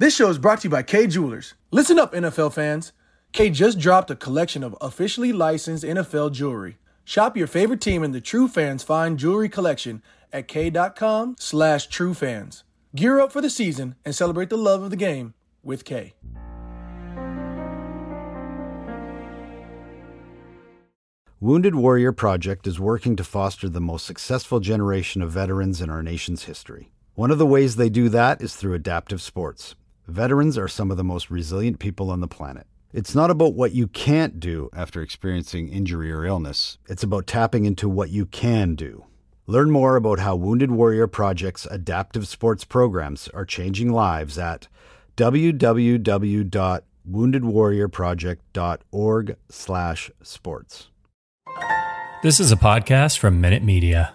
This show is brought to you by Kay Jewelers. Listen up, NFL fans. Kay just dropped a collection of officially licensed NFL jewelry. Shop your favorite team in the True Fans Fine Jewelry Collection at Kay.com slash True Fans. Gear up for the season and celebrate the love of the game with Kay. Wounded Warrior Project is working to foster the most successful generation of veterans in our nation's history. One of the ways they do that is through adaptive sports. Veterans are some of the most resilient people on the planet. It's not about what you can't do after experiencing injury or illness, it's about tapping into what you can do. Learn more about how Wounded Warrior Project's adaptive sports programs are changing lives at www.woundedwarriorproject.org/sports. This is a podcast from Minute Media.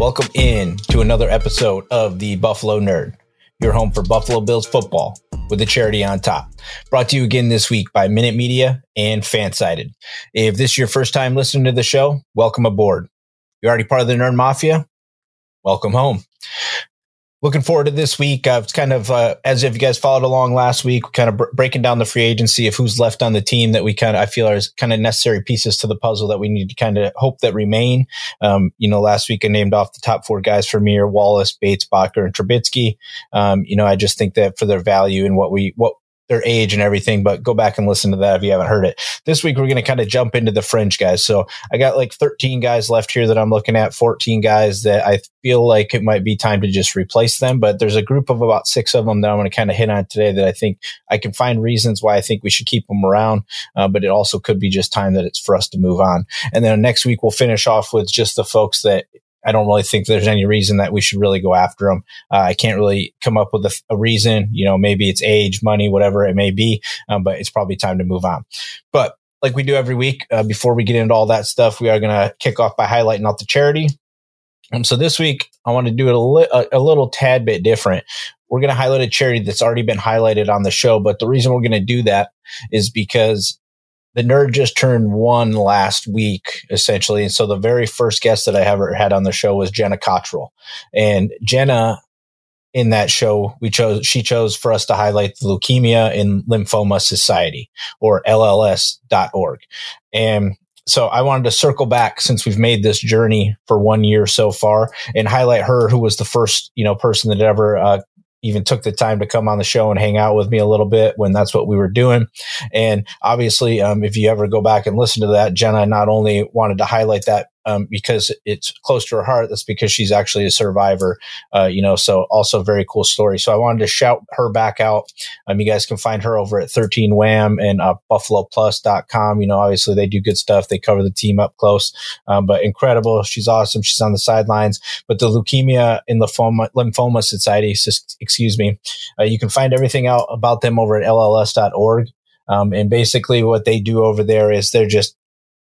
Welcome in to another episode of the Buffalo Nerd, your home for Buffalo Bills football with the charity on top. Brought to you again this week by Minute Media and Fansided. If this is your first time listening to the show, welcome aboard. You're already part of the Nerd Mafia? Welcome home looking forward to this week. Uh, it's kind of uh, as if you guys followed along last week, kind of br- breaking down the free agency of who's left on the team that we kind of I feel are kind of necessary pieces to the puzzle that we need to kind of hope that remain. Um, you know, last week I named off the top four guys for me Wallace, Bates, Bacher, and Trubisky. Um, you know, I just think that for their value and what we what their age and everything, but go back and listen to that if you haven't heard it. This week, we're going to kind of jump into the fringe guys. So I got like 13 guys left here that I'm looking at, 14 guys that I feel like it might be time to just replace them. But there's a group of about six of them that I'm going to kind of hit on today that I think I can find reasons why I think we should keep them around. Uh, but it also could be just time that it's for us to move on. And then next week, we'll finish off with just the folks that I don't really think there's any reason that we should really go after them. Uh, I can't really come up with a, a, reason. You know, maybe it's age, money, whatever it may be, um, but it's probably time to move on. But like we do every week, uh, before we get into all that stuff, we are going to kick off by highlighting out the charity. Um, so this week, I want to do it a, li- a, a little tad bit different. We're going to highlight a charity that's already been highlighted on the show, but the reason we're going to do that is because the nerd just turned one last week, essentially. And so the very first guest that I ever had on the show was Jenna Cottrell. And Jenna, in that show, we chose, she chose for us to highlight the Leukemia and Lymphoma Society or LLS.org. And so I wanted to circle back since we've made this journey for one year so far and highlight her, who was the first, you know, person that ever uh, even took the time to come on the show and hang out with me a little bit when that's what we were doing. And obviously, um, if you ever go back and listen to that, Jenna not only wanted to highlight that um, because it's close to her heart. That's because she's actually a survivor, uh, you know. So also very cool story. So I wanted to shout her back out. Um, you guys can find her over at 13 Wham and uh, BuffaloPlus.com. You know, obviously they do good stuff. They cover the team up close, um, but incredible. She's awesome. She's on the sidelines. But the Leukemia and Lymphoma, Lymphoma Society, excuse me, uh, you can find everything out about them over at LLS.org. Um, and basically, what they do over there is they're just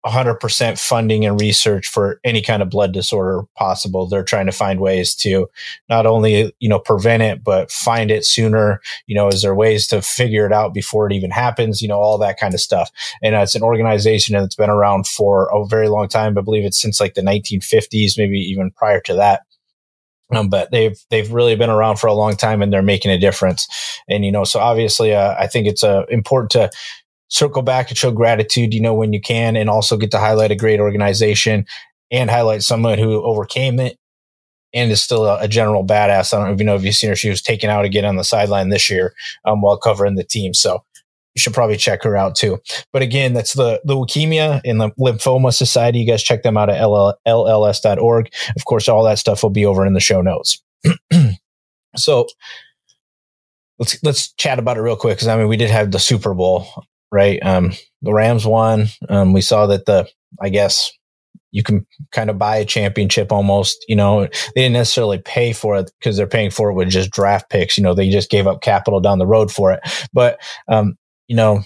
100% funding and research for any kind of blood disorder possible. They're trying to find ways to not only, you know, prevent it, but find it sooner. You know, is there ways to figure it out before it even happens? You know, all that kind of stuff. And it's an organization that's been around for a very long time. I believe it's since like the 1950s, maybe even prior to that. Um, but they've they've really been around for a long time and they're making a difference. And you know, so obviously, uh, I think it's uh, important to circle back and show gratitude, you know, when you can, and also get to highlight a great organization and highlight someone who overcame it and is still a, a general badass. I don't even know if you've seen her. She was taken out again on the sideline this year um, while covering the team. So you should probably check her out too. But again, that's the, the Leukemia and the Lymphoma Society. You guys check them out at LL, lls.org. Of course, all that stuff will be over in the show notes. so let's let's chat about it real quick because I mean we did have the Super Bowl right? Um, the Rams won. Um, we saw that the, I guess you can kind of buy a championship almost, you know, they didn't necessarily pay for it because they're paying for it with just draft picks. You know, they just gave up capital down the road for it. But, um, you know,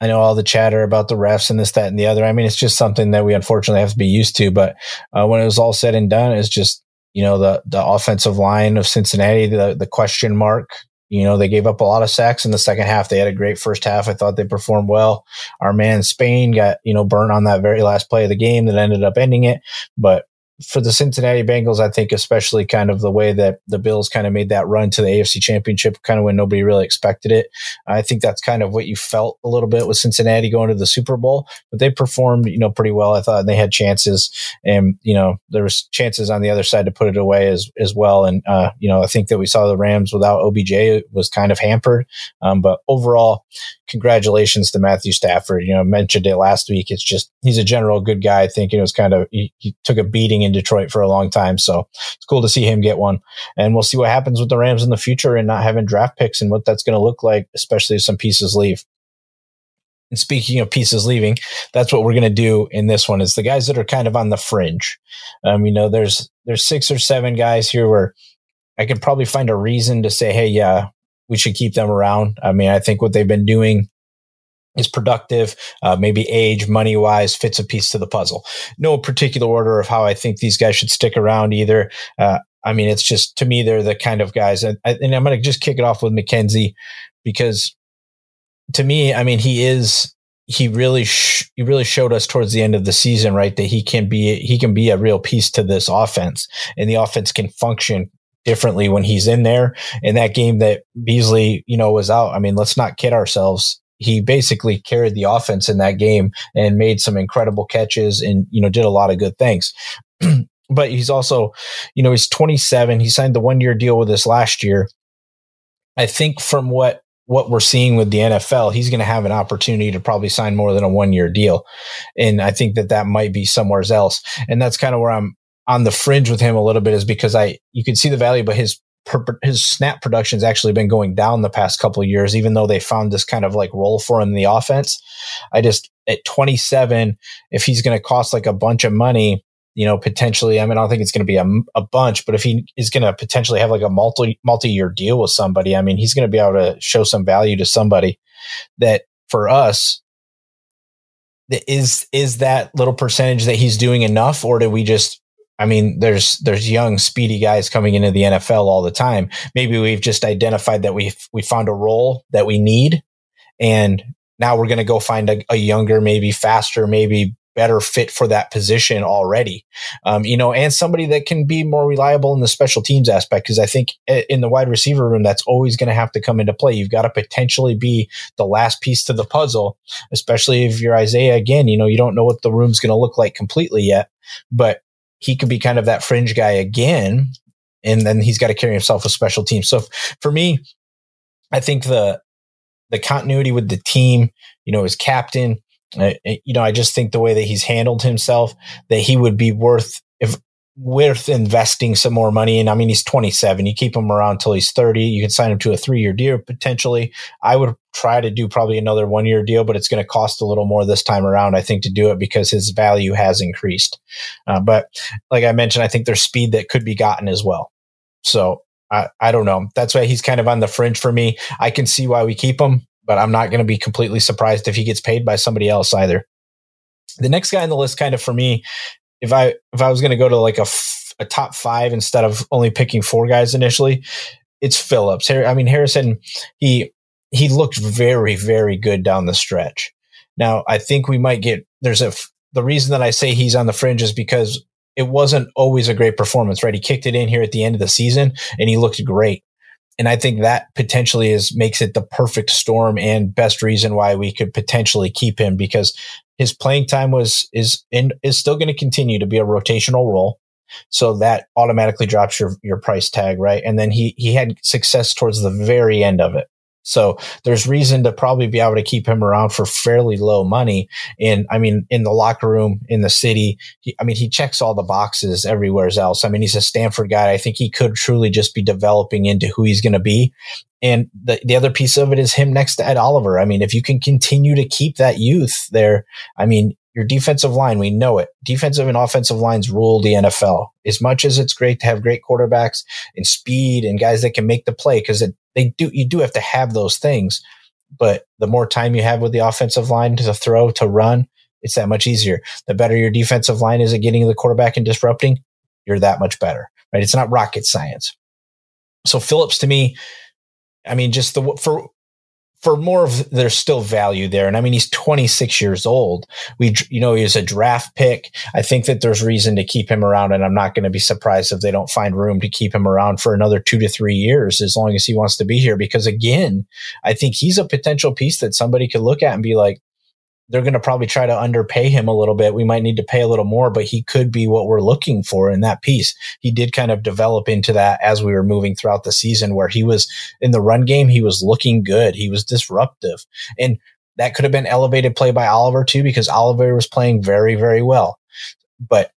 I know all the chatter about the refs and this, that, and the other. I mean, it's just something that we unfortunately have to be used to. But uh, when it was all said and done, it's just you know the the offensive line of Cincinnati, the the question mark you know, they gave up a lot of sacks in the second half. They had a great first half. I thought they performed well. Our man Spain got, you know, burnt on that very last play of the game that ended up ending it. But for the Cincinnati Bengals, I think especially kind of the way that the Bills kind of made that run to the AFC Championship, kind of when nobody really expected it. I think that's kind of what you felt a little bit with Cincinnati going to the Super Bowl, but they performed, you know, pretty well. I thought and they had chances, and you know, there was chances on the other side to put it away as as well. And uh, you know, I think that we saw the Rams without OBJ was kind of hampered, um, but overall, congratulations to Matthew Stafford. You know, mentioned it last week. It's just he's a general good guy. I think it was kind of he, he, took a beating in Detroit for a long time, so it's cool to see him get one. And we'll see what happens with the Rams in the future and not having draft picks and what that's going to look like, especially if some pieces leave. And speaking of pieces leaving, that's what we're going to do in this one. Is the guys that are kind of on the fringe. Um, you know, there's there's six or seven guys here where I could probably find a reason to say, hey, yeah, we should keep them around. I mean, I think what they've been doing is productive, uh, maybe age, money wise, fits a piece to the puzzle. No particular order of how I think these guys should stick around either. Uh, I mean, it's just to me, they're the kind of guys, and, and I'm going to just kick it off with McKenzie because to me, I mean, he is he really sh- he really showed us towards the end of the season, right, that he can be he can be a real piece to this offense, and the offense can function differently when he's in there. In that game that Beasley, you know, was out. I mean, let's not kid ourselves. He basically carried the offense in that game and made some incredible catches and, you know, did a lot of good things. but he's also, you know, he's 27. He signed the one year deal with us last year. I think from what what we're seeing with the NFL, he's going to have an opportunity to probably sign more than a one year deal. And I think that that might be somewhere else. And that's kind of where I'm, on the fringe with him a little bit is because I you can see the value, but his his snap production has actually been going down the past couple of years, even though they found this kind of like role for him in the offense. I just at 27, if he's going to cost like a bunch of money, you know, potentially, I mean, I don't think it's going to be a, a bunch, but if he is going to potentially have like a multi multi year deal with somebody, I mean, he's going to be able to show some value to somebody that for us is is that little percentage that he's doing enough, or do we just I mean, there's there's young, speedy guys coming into the NFL all the time. Maybe we've just identified that we we found a role that we need, and now we're going to go find a, a, younger, maybe faster, maybe better fit for that position already. Um, you know, and somebody that can be more reliable in the special teams aspect. Because I think in the wide receiver room, that's always going to have to come into play. You've got to potentially be the last piece to the puzzle, especially if you're Isaiah. Again, you know, you don't know what the room's going to look like completely yet, but he could be kind of that fringe guy again. And then he's got to carry himself with special teams. So for me, I think the the continuity with the team, you know, as captain, you know, I just think the way that he's handled himself, that he would be worth if worth investing some more money in. I mean, he's 27. You keep him around until he's 30. You can sign him to a three year deal potentially. I would try to do probably another one year deal, but it's going to cost a little more this time around, I think, to do it because his value has increased. Uh, but like I mentioned, I think there's speed that could be gotten as well. So I, I don't know. That's why he's kind of on the fringe for me. I can see why we keep him, but I'm not going to be completely surprised if he gets paid by somebody else either. The next guy on the list, kind of for me, if I if I was going to go to like a, f- a top five instead of only picking four guys initially, it's Phillips. I mean Harrison, he he looked very very good down the stretch. Now I think we might get there's a the reason that I say he's on the fringe is because it wasn't always a great performance, right? He kicked it in here at the end of the season and he looked great. And I think that potentially is makes it the perfect storm and best reason why we could potentially keep him because his playing time was is in, is still going to continue to be a rotational role. So that automatically drops your your price tag, right? And then he he had success towards the very end of it. So there's reason to probably be able to keep him around for fairly low money. And I mean, in the locker room, in the city, he, I mean, he checks all the boxes everywhere else. I mean, he's a Stanford guy. I think he could truly just be developing into who he's going to be. And the, the other piece of it is him next to Ed Oliver. I mean, if you can continue to keep that youth there, I mean, your defensive line, we know it. Defensive and offensive lines rule the NFL. As much as it's great to have great quarterbacks and speed and guys that can make the play, because they do, you do have to have those things. But the more time you have with the offensive line to throw, to run, it's that much easier. The better your defensive line is at getting the quarterback and disrupting, you're that much better, right? It's not rocket science. So Phillips to me, I mean, just the for for more of there's still value there. And I mean, he's 26 years old. We, you know, he's a draft pick. I think that there's reason to keep him around. And I'm not going to be surprised if they don't find room to keep him around for another two to three years as long as he wants to be here. Because again, I think he's a potential piece that somebody could look at and be like, they're going to probably try to underpay him a little bit. We might need to pay a little more, but he could be what we're looking for in that piece. He did kind of develop into that as we were moving throughout the season where he was in the run game. He was looking good. He was disruptive and that could have been elevated play by Oliver too, because Oliver was playing very, very well. But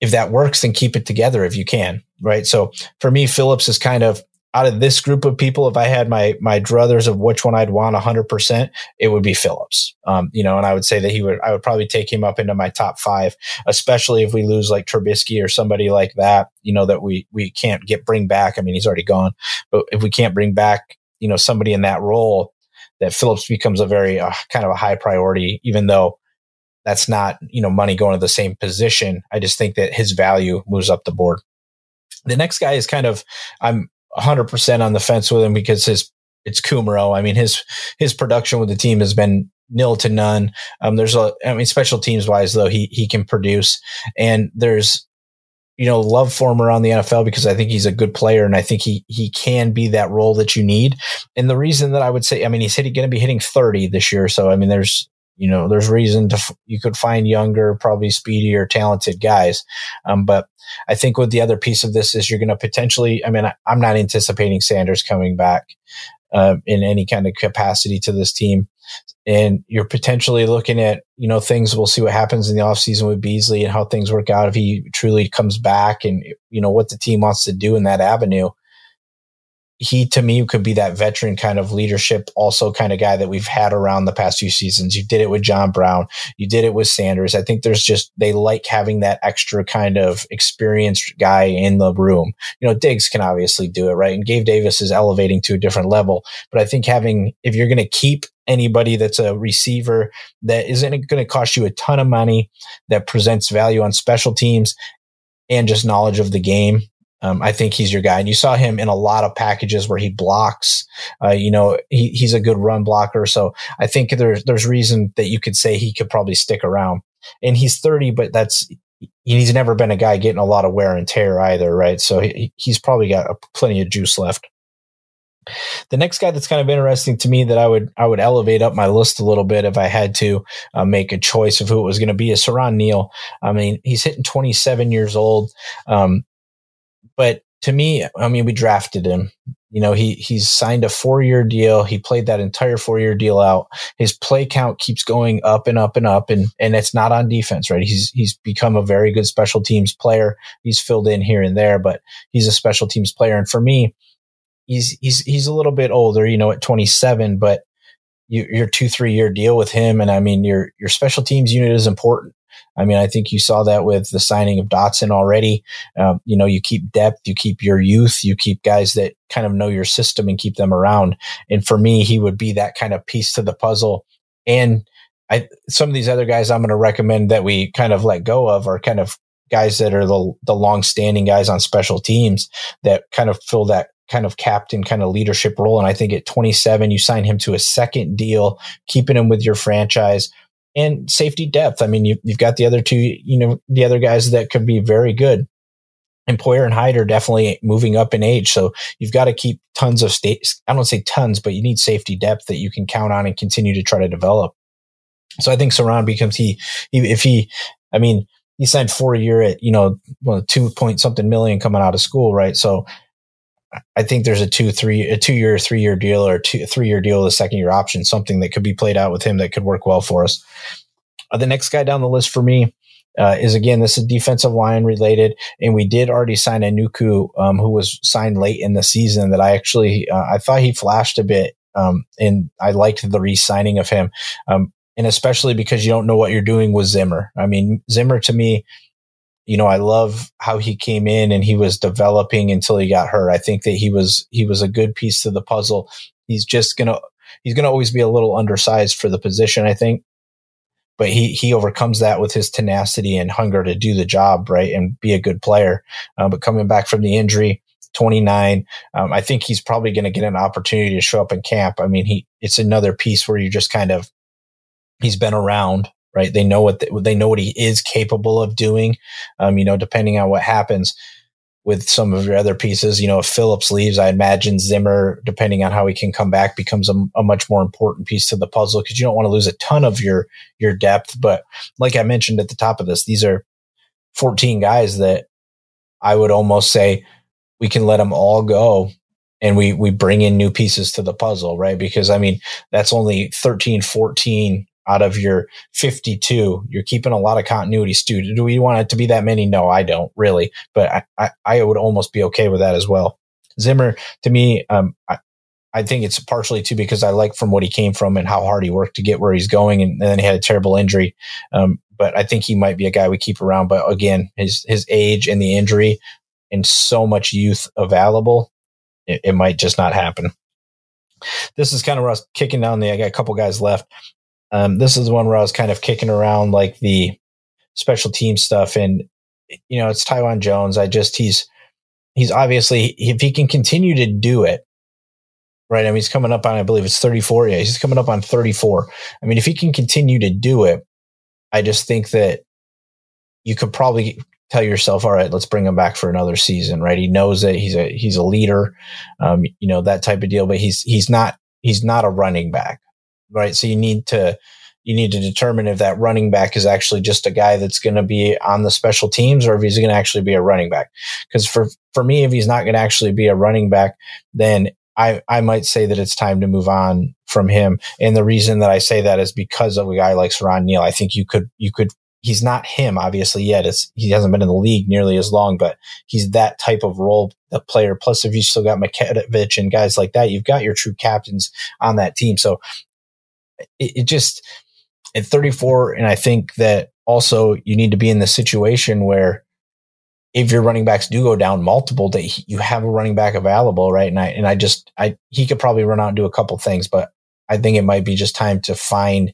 if that works, then keep it together if you can. Right. So for me, Phillips is kind of out of this group of people, if I had my my druthers of which one I'd want 100%, it would be Phillips. Um, you know, and I would say that he would, I would probably take him up into my top five, especially if we lose like Trubisky or somebody like that, you know, that we, we can't get bring back. I mean, he's already gone, but if we can't bring back, you know, somebody in that role, that Phillips becomes a very uh, kind of a high priority, even though that's not, you know, money going to the same position. I just think that his value moves up the board. The next guy is kind of, I'm, 100% on the fence with him because his it's Kumerow. I mean, his his production with the team has been nil to none. Um, there's a, I mean, special teams wise though, he he can produce, and there's you know love for him around the NFL because I think he's a good player and I think he he can be that role that you need. And the reason that I would say, I mean, he's hitting going to be hitting 30 this year, so I mean, there's you know, there's reason to, you could find younger, probably speedier, talented guys. Um, but I think with the other piece of this is you're going to potentially, I mean, I, am not anticipating Sanders coming back, uh, in any kind of capacity to this team. And you're potentially looking at, you know, things we'll see what happens in the offseason with Beasley and how things work out if he truly comes back and, you know, what the team wants to do in that avenue he to me could be that veteran kind of leadership, also kind of guy that we've had around the past few seasons. You did it with John Brown, you did it with Sanders. I think there's just they like having that extra kind of experienced guy in the room. You know, Diggs can obviously do it, right? And Gabe Davis is elevating to a different level. But I think having if you're going to keep anybody that's a receiver that isn't going to cost you a ton of money, that presents value on special teams and just knowledge of the game um, I think he's your guy. And you saw him in a lot of packages where he blocks. Uh, you know, he, he's a good run blocker. So I think there's there's reason that you could say he could probably stick around. And he's 30, but that's he's never been a guy getting a lot of wear and tear either, right? So he, he's probably got plenty of juice left. The next guy that's kind of interesting to me that I would I would elevate up my list a little bit if I had to uh, make a choice of who it was going to be is Siran Neal. I mean, he's hitting 27 years old. Um, but to me, I mean, we drafted him. You know, he he's signed a four year deal. He played that entire four year deal out. His play count keeps going up and up and up, and and it's not on defense, right? He's he's become a very good special teams player. He's filled in here and there, but he's a special teams player. And for me, he's he's he's a little bit older, you know, at 27, but you, your two three year deal with him, and I mean, your your special teams unit is important. I mean, I think you saw that with the signing of Dotson already. Um, you know, you keep depth, you keep your youth, you keep guys that kind of know your system and keep them around. And for me, he would be that kind of piece to the puzzle. And I some of these other guys I'm going to recommend that we kind of let go of are kind of guys that are the the long standing guys on special teams that kind of fill that kind of captain kind of leadership role. And I think at 27, you sign him to a second deal, keeping him with your franchise and safety depth. I mean, you, have got the other two, you know, the other guys that could be very good. And Poyer and Hyde are definitely moving up in age. So you've got to keep tons of state. I don't say tons, but you need safety depth that you can count on and continue to try to develop. So I think Siran becomes he, if he, I mean, he signed four a year at, you know, well, two point something million coming out of school, right? So I think there's a two, three, a two year, three year deal or two, three year deal a second year option, something that could be played out with him that could work well for us. Uh, the next guy down the list for me uh, is again, this is defensive line related, and we did already sign Ankou, um, who was signed late in the season. That I actually uh, I thought he flashed a bit, um, and I liked the re-signing of him, um, and especially because you don't know what you're doing with Zimmer. I mean, Zimmer to me you know, I love how he came in and he was developing until he got hurt. I think that he was he was a good piece to the puzzle. He's just gonna he's gonna always be a little undersized for the position, I think. But he he overcomes that with his tenacity and hunger to do the job, right, and be a good player. Uh, but coming back from the injury, 29, um, I think he's probably going to get an opportunity to show up in camp. I mean, he it's another piece where you just kind of he's been around right? They know what the, they know what he is capable of doing. Um, you know, depending on what happens with some of your other pieces, you know, if Phillips leaves, I imagine Zimmer, depending on how he can come back, becomes a, a much more important piece to the puzzle because you don't want to lose a ton of your your depth. But like I mentioned at the top of this, these are 14 guys that I would almost say we can let them all go and we we bring in new pieces to the puzzle, right? Because I mean, that's only 13, 14 out of your 52. You're keeping a lot of continuity. Stu, do we want it to be that many? No, I don't really, but I, I, I would almost be okay with that as well. Zimmer, to me, um, I, I think it's partially too because I like from what he came from and how hard he worked to get where he's going, and, and then he had a terrible injury. Um, but I think he might be a guy we keep around. But again, his his age and the injury and so much youth available, it, it might just not happen. This is kind of us kicking down the. I got a couple guys left. Um, this is the one where I was kind of kicking around like the special team stuff, and you know, it's Taiwan Jones. I just he's he's obviously if he can continue to do it, right? I mean, he's coming up on I believe it's 34. Yeah, he's coming up on 34. I mean, if he can continue to do it, I just think that you could probably tell yourself, all right, let's bring him back for another season, right? He knows that he's a he's a leader, um, you know that type of deal, but he's he's not he's not a running back, right? So you need to you need to determine if that running back is actually just a guy that's going to be on the special teams or if he's going to actually be a running back. Because for for me, if he's not going to actually be a running back, then I I might say that it's time to move on from him. And the reason that I say that is because of a guy like Siran Neal. I think you could you could he's not him obviously yet. It's, he hasn't been in the league nearly as long, but he's that type of role player. Plus, if you still got Matakevich and guys like that, you've got your true captains on that team. So it, it just at 34, and I think that also you need to be in the situation where if your running backs do go down multiple, that you have a running back available, right? And I and I just I he could probably run out and do a couple things, but I think it might be just time to find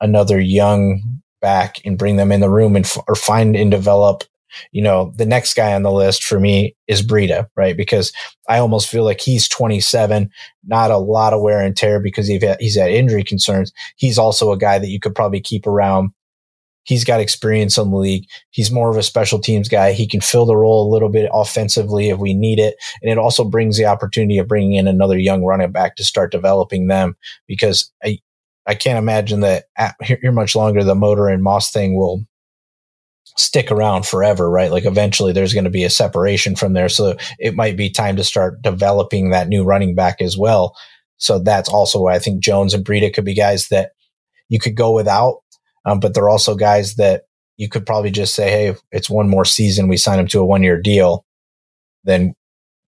another young back and bring them in the room and or find and develop you know, the next guy on the list for me is Breida, right? Because I almost feel like he's 27, not a lot of wear and tear because had, he's had injury concerns. He's also a guy that you could probably keep around. He's got experience in the league. He's more of a special teams guy. He can fill the role a little bit offensively if we need it. And it also brings the opportunity of bringing in another young running back to start developing them because I, I can't imagine that here much longer the motor and Moss thing will stick around forever, right? Like eventually there's going to be a separation from there. So it might be time to start developing that new running back as well. So that's also why I think Jones and Breida could be guys that you could go without. Um, but they're also guys that you could probably just say, Hey, it's one more season. We sign them to a one year deal. Then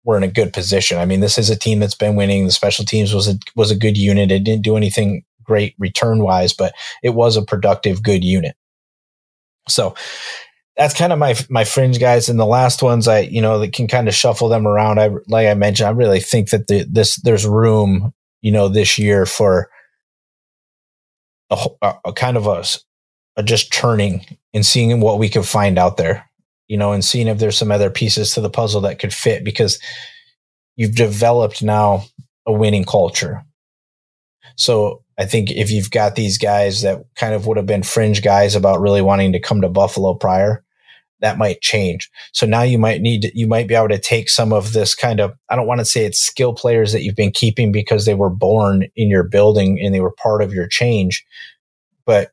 we're in a good position. I mean, this is a team that's been winning. The special teams was a, was a good unit. It didn't do anything great return wise, but it was a productive, good unit. So that's kind of my my fringe guys. And the last ones, I you know, that can kind of shuffle them around. I like I mentioned, I really think that the, this there's room, you know, this year for a, a kind of a, a just turning and seeing what we can find out there, you know, and seeing if there's some other pieces to the puzzle that could fit because you've developed now a winning culture. So I think if you've got these guys that kind of would have been fringe guys about really wanting to come to Buffalo prior, that might change. So now you might need, you might be able to take some of this kind of, I don't want to say it's skill players that you've been keeping because they were born in your building and they were part of your change. But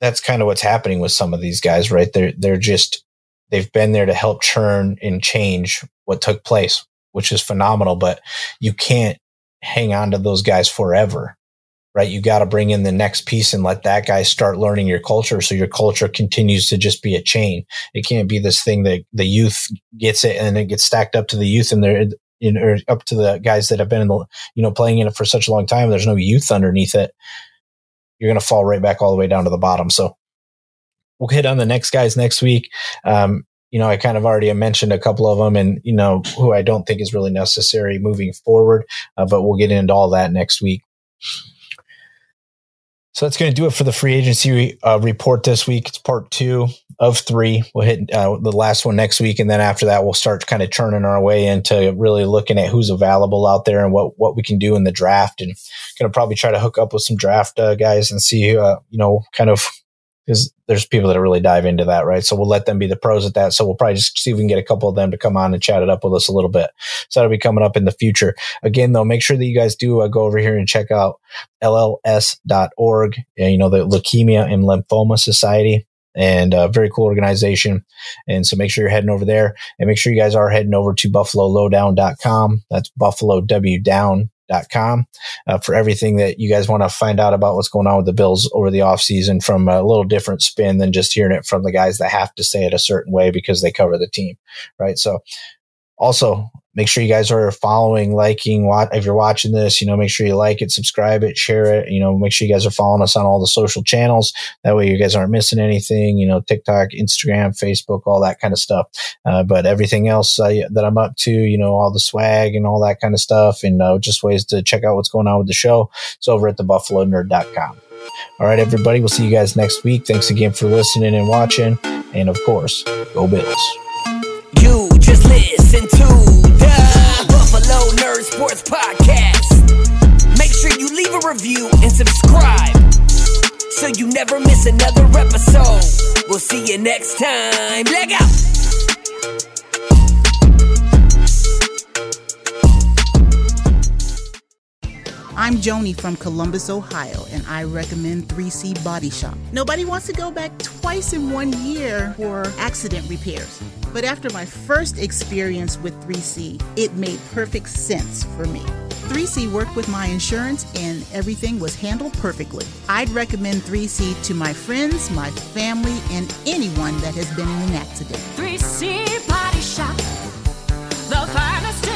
that's kind of what's happening with some of these guys, right? They're, they're just, they've been there to help churn and change what took place, which is phenomenal, but you can't hang on to those guys forever right? You got to bring in the next piece and let that guy start learning your culture. So your culture continues to just be a chain. It can't be this thing that the youth gets it and it gets stacked up to the youth and they're, know, or up to the guys that have been in the, you know, playing in it for such a long time. There's no youth underneath it. You're going to fall right back all the way down to the bottom. So we'll hit on the next guys next week. Um, you know, I kind of already mentioned a couple of them and, you know, who I don't think is really necessary moving forward, uh, but we'll get into all that next week. So that's going to do it for the free agency uh, report this week. It's part two of three. We'll hit uh, the last one next week, and then after that, we'll start kind of turning our way into really looking at who's available out there and what what we can do in the draft, and going to probably try to hook up with some draft uh, guys and see, uh, you know, kind of because there's people that really dive into that, right? So we'll let them be the pros at that. So we'll probably just see if we can get a couple of them to come on and chat it up with us a little bit. So that'll be coming up in the future. Again, though, make sure that you guys do uh, go over here and check out lls.org, you know, the Leukemia and Lymphoma Society and a very cool organization. And so make sure you're heading over there and make sure you guys are heading over to buffalolowdown.com. That's buffalo w down com uh, for everything that you guys want to find out about what's going on with the Bills over the offseason from a little different spin than just hearing it from the guys that have to say it a certain way because they cover the team, right? So also make sure you guys are following, liking, what if you're watching this, you know, make sure you like it, subscribe it, share it, you know, make sure you guys are following us on all the social channels. That way you guys aren't missing anything, you know, TikTok, Instagram, Facebook, all that kind of stuff. Uh, but everything else uh, that I'm up to, you know, all the swag and all that kind of stuff and uh, just ways to check out what's going on with the show. It's over at the buffalonerd.com. All right, everybody. We'll see you guys next week. Thanks again for listening and watching. And of course, go Bills. You listen to the Buffalo Nerd Sports Podcast. Make sure you leave a review and subscribe so you never miss another episode. We'll see you next time. Leg out. I'm Joni from Columbus, Ohio, and I recommend 3C Body Shop. Nobody wants to go back twice in one year for accident repairs. But after my first experience with 3C, it made perfect sense for me. 3C worked with my insurance and everything was handled perfectly. I'd recommend 3C to my friends, my family, and anyone that has been in an accident. 3C Body Shop, the finest